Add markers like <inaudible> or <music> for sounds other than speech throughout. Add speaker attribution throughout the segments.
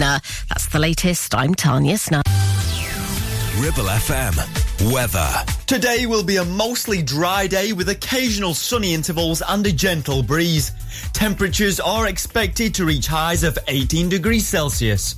Speaker 1: governor. That's the latest. I'm Tanya Snow.
Speaker 2: Ribble FM. Weather.
Speaker 3: Today will be a mostly dry day with occasional sunny intervals and a gentle breeze. Temperatures are expected to reach highs of 18 degrees Celsius.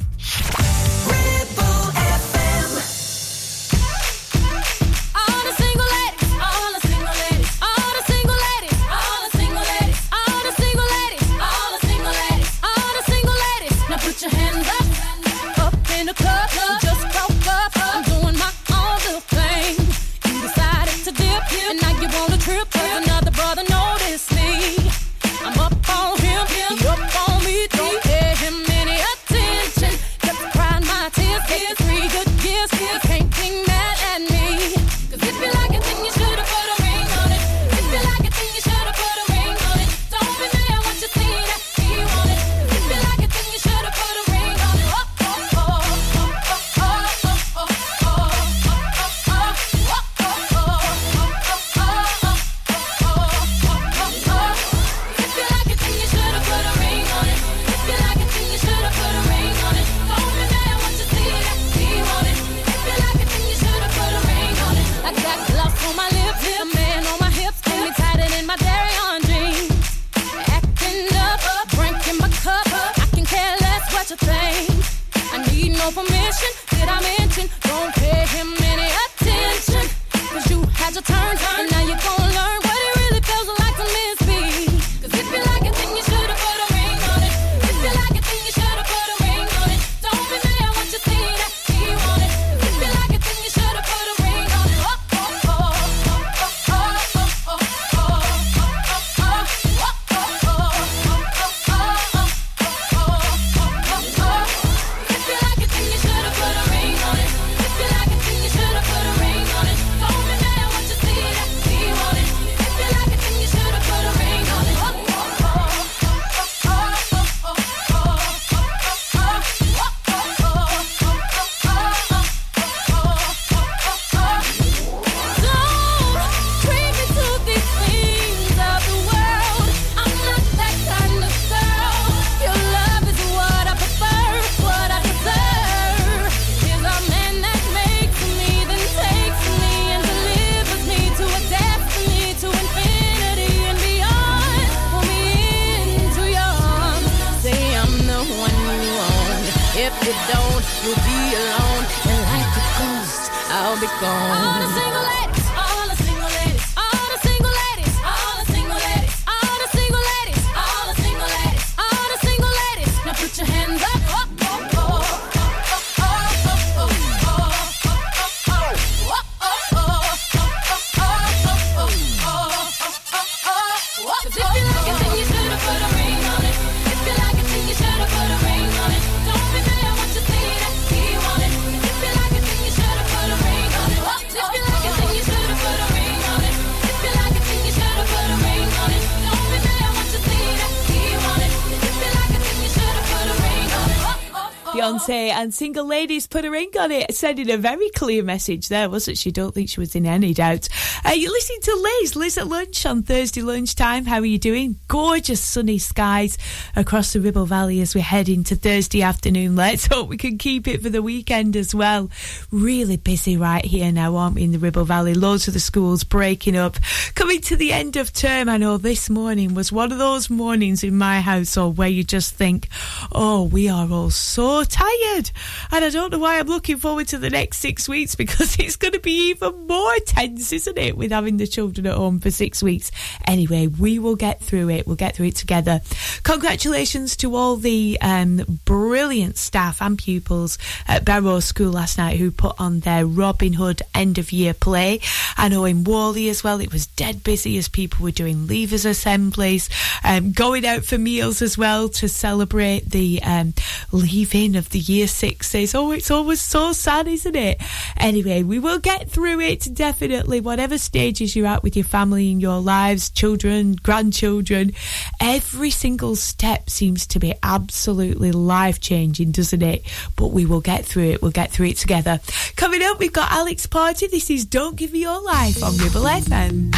Speaker 4: And single ladies put a ring on it, sending a very clear message there, wasn't she? Don't think she was in any doubt. Uh, you're listening to Liz, Liz at lunch on Thursday lunchtime. How are you doing? Gorgeous sunny skies across the Ribble Valley as we head into Thursday afternoon. Let's hope we can keep it for the weekend as well. Really busy right here now, aren't we, in the Ribble Valley? Loads of the schools breaking up. Coming to the end of term, I know this morning was one of those mornings in my household where you just think, oh, we are all so tired. And I don't know why I'm looking forward to the next six weeks <laughs> because it's going to be even more tense, isn't it, with having the children at home for six weeks. Anyway, we will get through it. We'll get through it together. Congratulations to all the um, brilliant staff and pupils at Barrow School last night who put on their Robin Hood end of year play. I know in Whalley as well, it was dead busy as people were doing leavers assemblies, um, going out for meals as well to celebrate the um, leaving of the year sixes. Oh, it's always so sad, isn't it? Anyway, we will get through it definitely, whatever stages you're at with your family and your lives, children, grandchildren. Every single step seems to be absolutely life changing, doesn't it? But we will get through it. We'll get through it together. Coming up, we've got Alex Party. This is Don't Give Me Your Life on Ribble FM.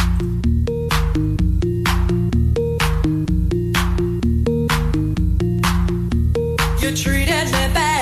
Speaker 5: Treated me bad.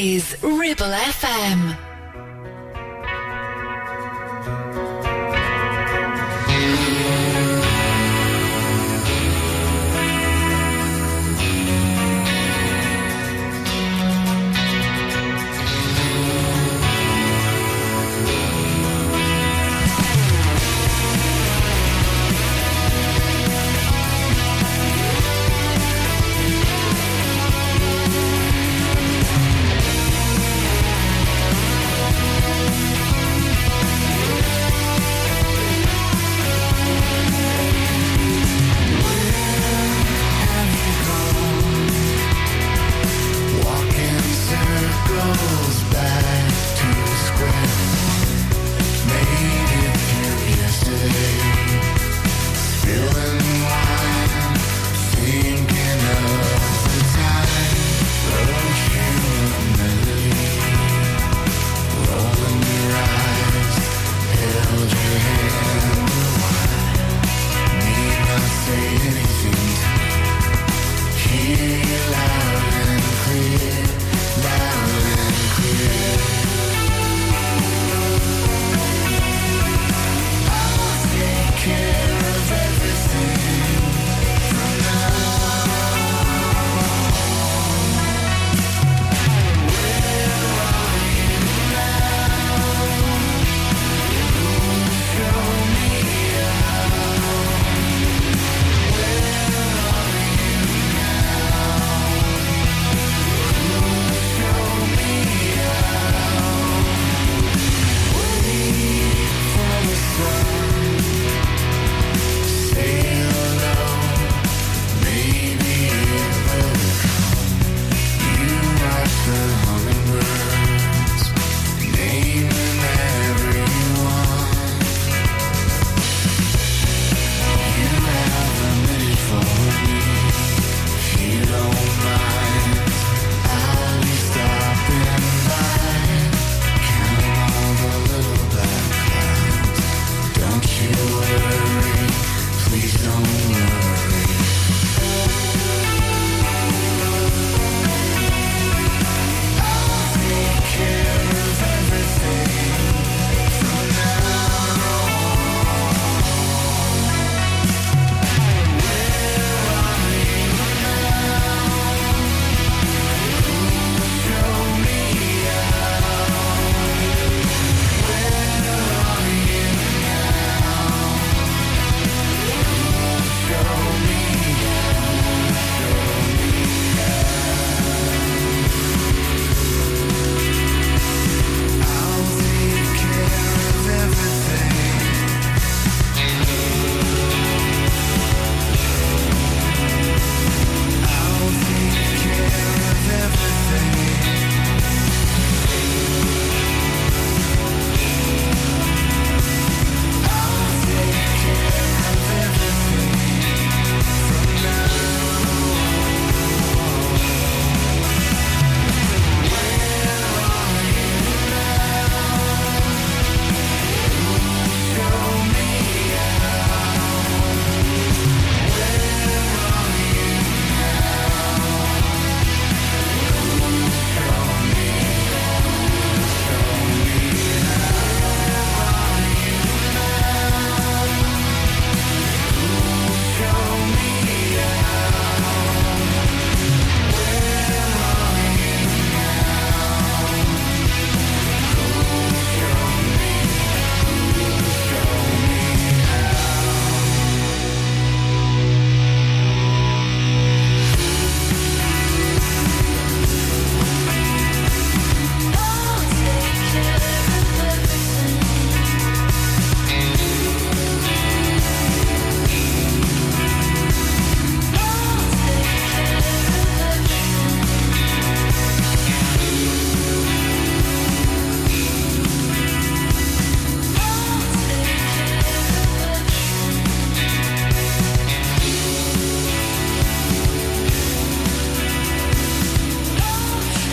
Speaker 6: Is Ribble FM.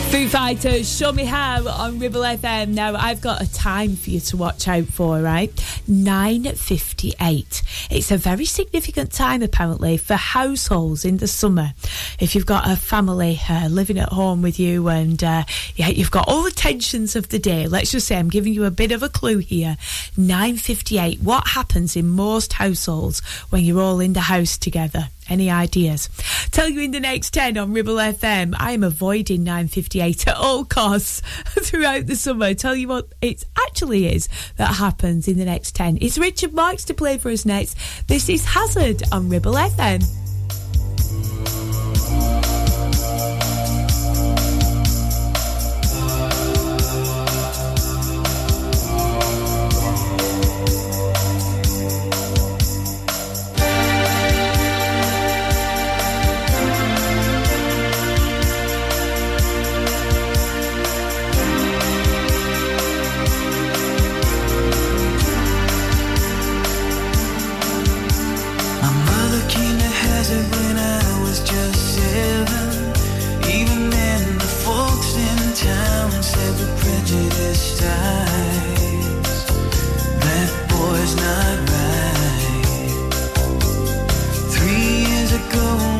Speaker 4: Foo Fighters, Show Me How on Ribble FM. Now, I've got a time for you to watch out for, right? 9.58. It's a very significant time, apparently, for households in the summer. If you've got a family uh, living at home with you and uh, yeah, you've got all the tensions of the day, let's just say I'm giving you a bit of a clue here. 9.58. What happens in most households when you're all in the house together? Any ideas? Tell you in the next 10 on Ribble FM. I am avoiding 9.58 at all costs <laughs> throughout the summer. Tell you what it actually is that happens in the next 10. It's Richard Marx to play for us next. This is Hazard on Ribble FM.
Speaker 7: Prejudiced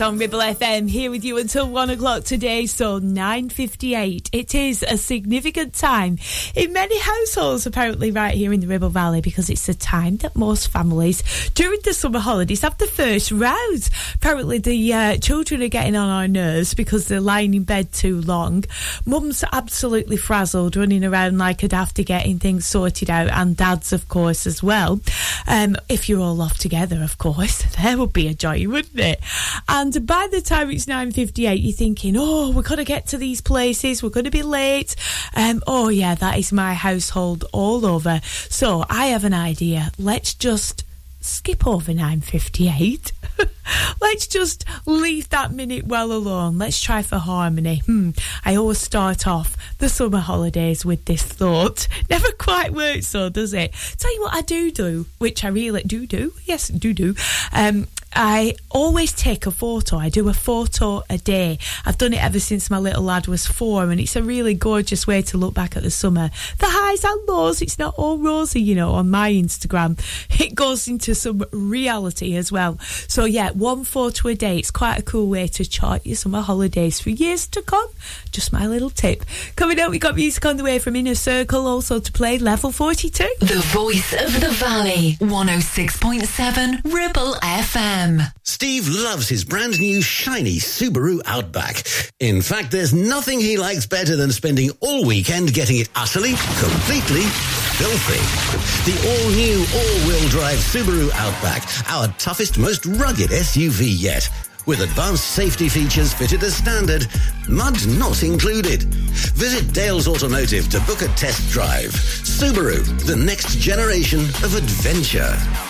Speaker 4: On Ribble FM, here with you until one o'clock today, so 9.58. It is a significant time in many households, apparently, right here in the Ribble Valley, because it's the time that most families during the summer holidays have the first rows. Apparently, the uh, children are getting on our nerves because they're lying in bed too long. Mum's absolutely frazzled, running around like a dafty getting things sorted out, and dad's, of course, as well. Um, if you're all off together, of course, <laughs> there would be a joy, wouldn't it? And by the time it's 9.58, you're thinking, oh, we've got to get to these places. We're going to be late. Um, oh, yeah, that is my household all over. So I have an idea. Let's just skip over 9.58. <laughs> <laughs> Let's just leave that minute well alone. Let's try for harmony. Hmm. I always start off the summer holidays with this thought. <laughs> Never quite works though, does it? Tell you what I do do, which I really do do. Yes, do do. Um, I always take a photo. I do a photo a day. I've done it ever since my little lad was four, and it's a really gorgeous way to look back at the summer. The highs and lows, it's not all rosy, you know, on my Instagram. <laughs> It goes into some reality as well. So, yeah, one photo a day. It's quite a cool way to chart your summer holidays for years to come. Just my little tip. Coming up, we got music on the way from Inner Circle, also to play level 42.
Speaker 6: The voice of the valley, 106.7 Ribble FM.
Speaker 8: Steve loves his brand new shiny Subaru Outback. In fact, there's nothing he likes better than spending all weekend getting it utterly, completely filthy. The all-new all-wheel drive Subaru Outback, our toughest, most rugged SUV yet. With advanced safety features fitted as standard, mud not included. Visit Dales Automotive to book a test drive. Subaru, the next generation of adventure.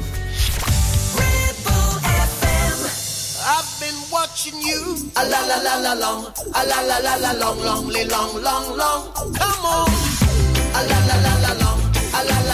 Speaker 9: you. A la la la la long. A la la la la long, long, long, long, long. Come on. A la la la la long. A la la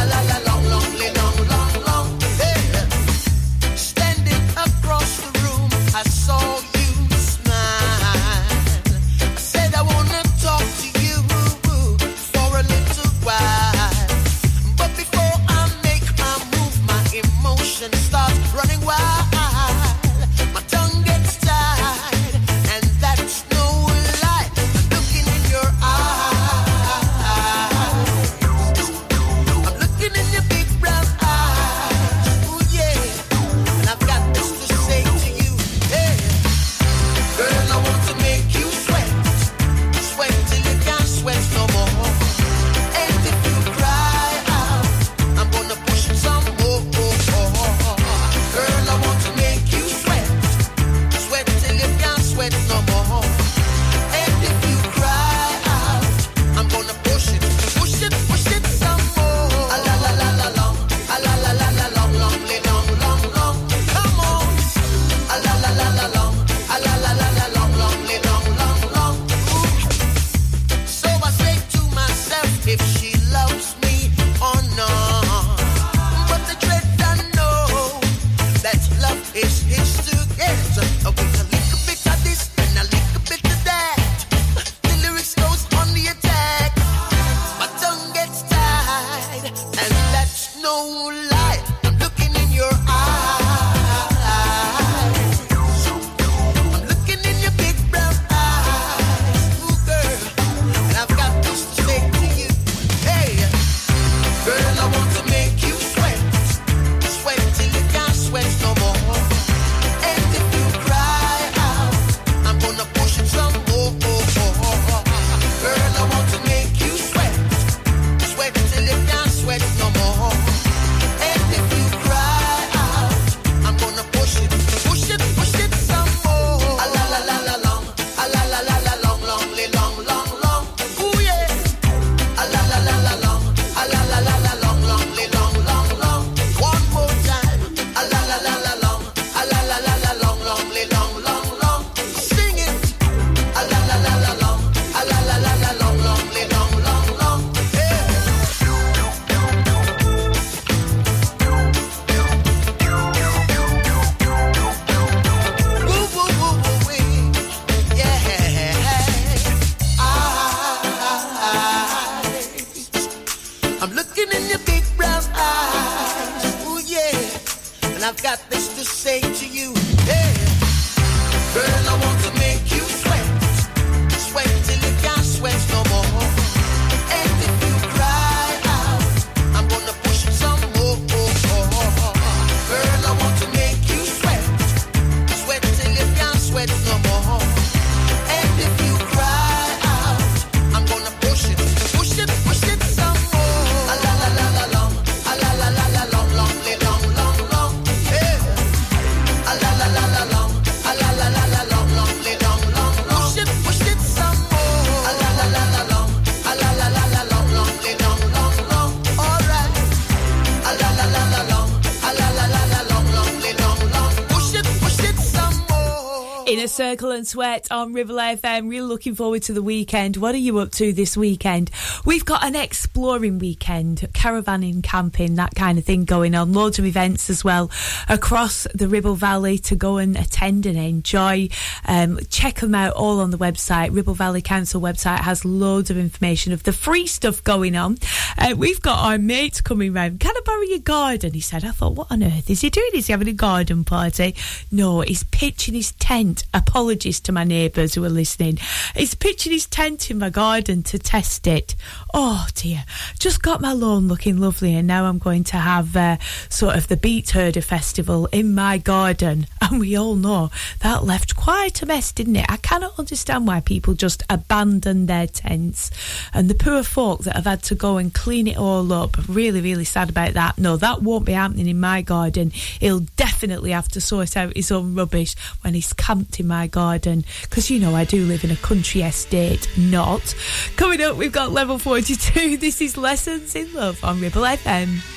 Speaker 4: Circle and Sweat on Ribble FM. Really looking forward to the weekend. What are you up to this weekend? We've got an exploring weekend, caravanning, camping, that kind of thing going on. Loads of events as well across the Ribble Valley to go and attend and enjoy. Um, check them out all on the website. Ribble Valley Council website has loads of information of the free stuff going on. Uh, we've got our mates coming round. Can I borrow your garden? He said. I thought, what on earth is he doing? Is he having a garden party? No, he's pitching his tent. Apologies to my neighbours who are listening. He's pitching his tent in my garden to test it. Oh dear. Just got my lawn looking lovely, and now I'm going to have uh, sort of the Beat Herder Festival in my garden. <laughs> And we all know that left quite a mess, didn't it? I cannot understand why people just abandon their tents. And the poor folk that have had to go and clean it all up, really, really sad about that. No, that won't be happening in my garden. He'll definitely have to sort out his own rubbish when he's camped in my garden. Because, you know, I do live in a country estate, not. Coming up, we've got level 42. <laughs> This is Lessons in Love on Ribble FM.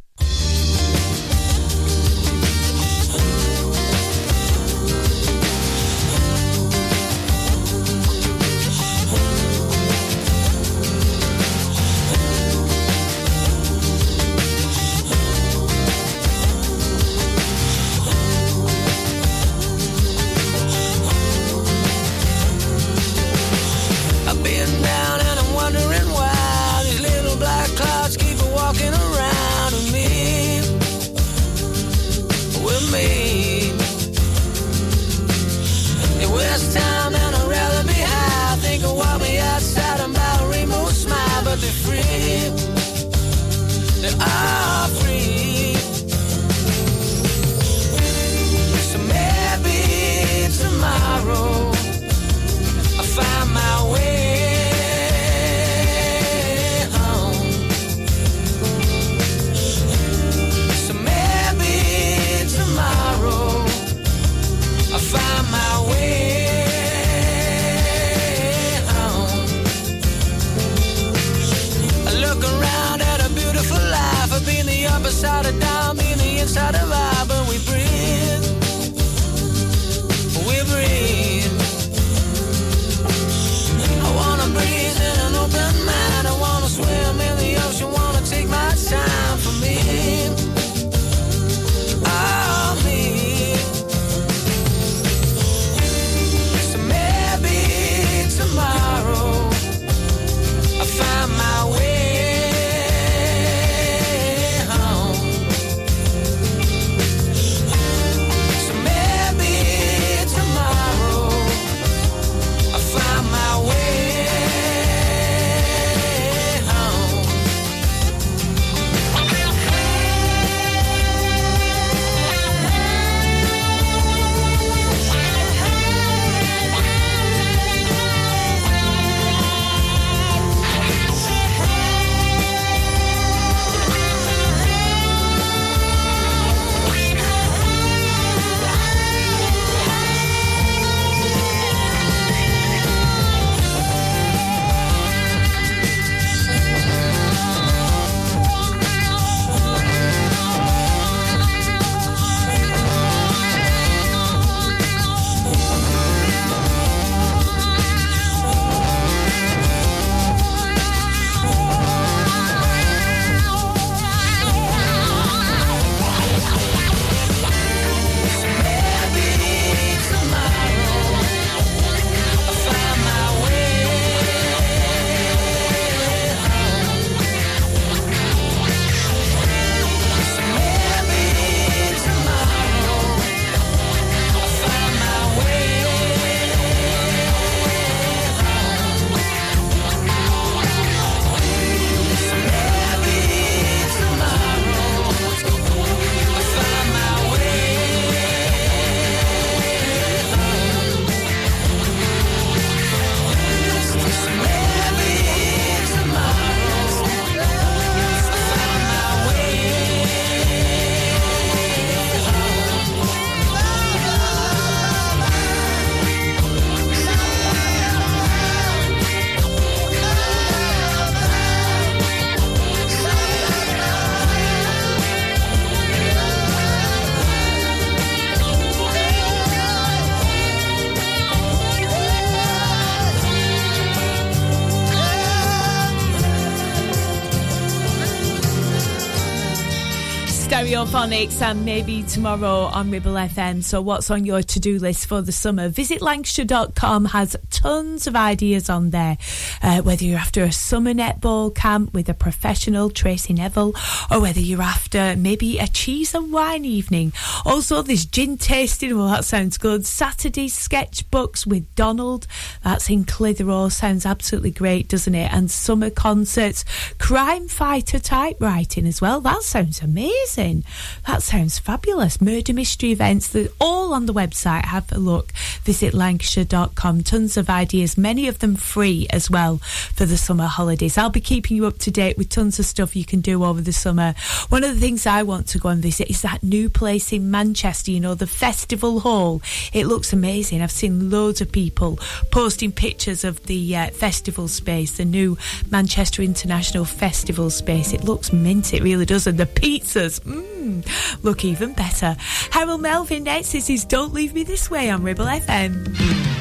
Speaker 7: Phonics and maybe tomorrow
Speaker 4: on Ribble FM. So, what's on your to do list for the summer? Visit Lancashire.com has tons of ideas on there. Uh, whether you're after a summer netball camp with a professional, Tracey Neville, or whether you're after maybe a cheese and wine evening. Also, there's gin tasting. Well, that sounds good. Saturday sketchbooks with Donald. That's in Clitheroe. Sounds absolutely great, doesn't it? And summer concerts. Crime fighter typewriting as well. That sounds amazing. That sounds fabulous. Murder mystery events, they're all on the website. Have a look. Visit lancashire.com. Tons of ideas, many of them free as well for the summer holidays. I'll be keeping you up to date with tons of stuff you can do over the summer. One of the things I want to go and visit is that new place in Manchester, you know, the Festival Hall. It looks amazing. I've seen loads of people posting pictures of the uh, festival space, the new Manchester International Festival space. It looks mint, it really does. And the pizzas. Mmm. Hmm, look even better. Harold Melvin next. This is Don't Leave Me This Way on Ribble FM.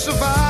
Speaker 10: Survive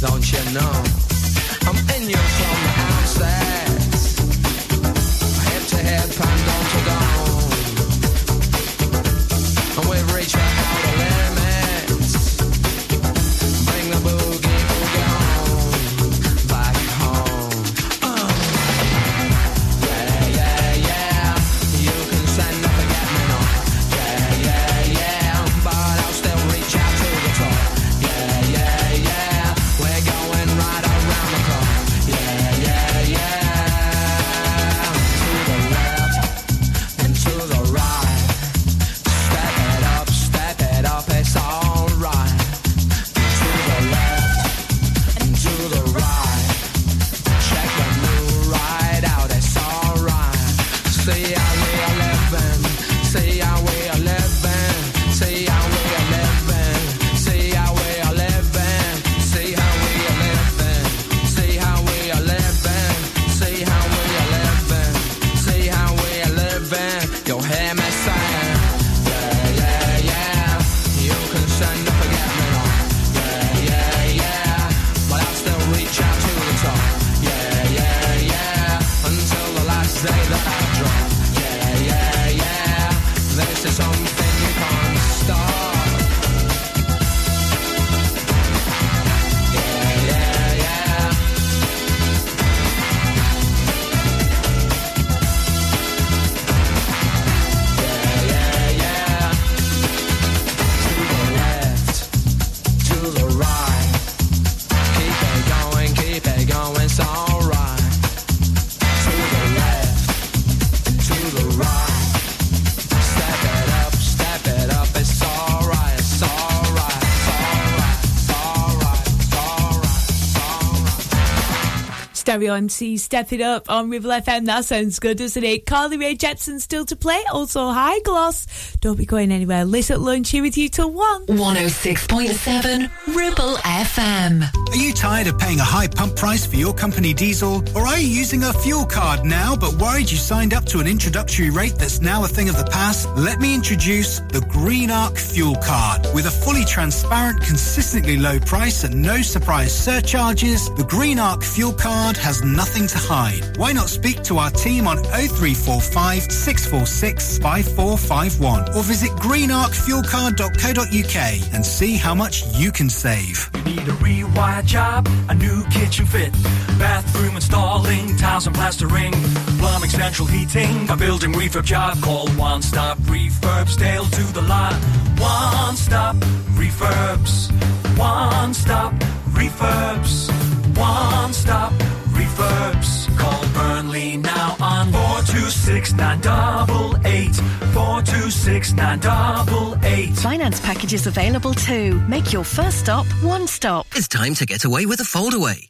Speaker 5: don't you know? I'm in your club.
Speaker 4: Stereo MC, Step It Up on Ribble FM. That sounds good, doesn't it? Carly Rae Jepsen still to play. Also, Hi-Gloss. Don't be going anywhere. Liz at lunch here with you till 1.
Speaker 6: 106.7 Ribble FM.
Speaker 11: Are you tired of paying a high pump price for your company diesel? Or are you using a fuel card now but worried you signed up to an introductory rate that's now a thing of the past? Let me introduce the Green Arc Fuel Card. With a fully transparent, consistently low price and no surprise surcharges, the Green Arc Fuel Card has nothing to hide. Why not speak to our team on 0345 646 5451 or visit greenarcfuelcard.co.uk and see how much you can save.
Speaker 12: You need a rewired job, a new kitchen fit, bathroom installing, tiles and plastering, plumbing, central heating, a building refurb job. Call One Stop Refurbs, Dale to the lot. One Stop Refurbs. One Stop Refurbs. One Stop verbs. Call Burnley now on 426988. 426988.
Speaker 13: Finance packages available too. Make your first stop one stop.
Speaker 14: It's time to get away with a foldaway.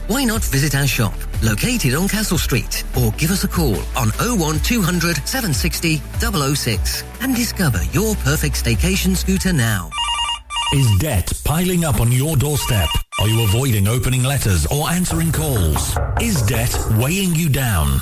Speaker 14: Why not visit our shop, located on Castle Street, or give us a call on 01200 760 006 and discover your perfect staycation scooter now.
Speaker 15: Is debt piling up on your doorstep? Are you avoiding opening letters or answering calls? Is debt weighing you down?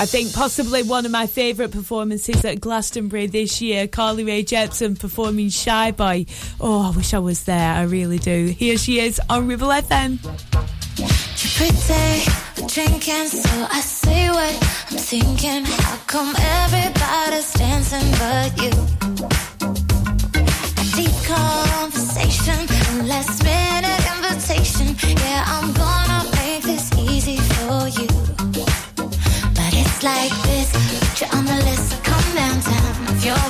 Speaker 4: I think possibly one of my favourite performances at Glastonbury this year, Carly Rae Jepsen performing Shy Boy. Oh, I wish I was there. I really do. Here she is on Ribble FM.
Speaker 16: pretty, drinking, so I what I'm thinking. How come everybody's dancing but you? A deep conversation, last minute invitation. Yeah, I'm gonna like this, put you on the list, come downtown. If you're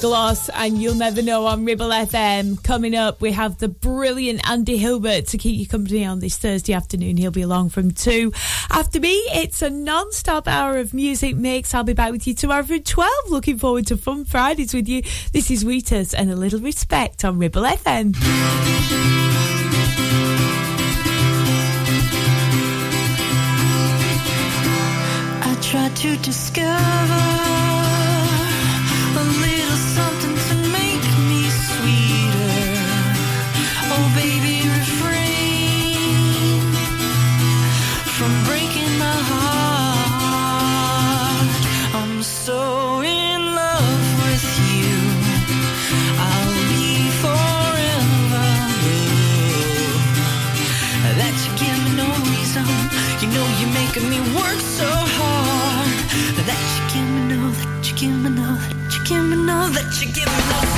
Speaker 4: Gloss, and You'll Never Know on Ribble FM. Coming up, we have the brilliant Andy Hilbert to keep you company on this Thursday afternoon. He'll be along from two. After me, it's a non stop hour of music mix. I'll be back with you tomorrow at 12. Looking forward to Fun Fridays with you. This is Wheatus and a little respect on Ribble FM.
Speaker 7: I tried to discover
Speaker 17: making me work so hard. That you give me no, that you give me know, that you give me know, that you give me
Speaker 7: know.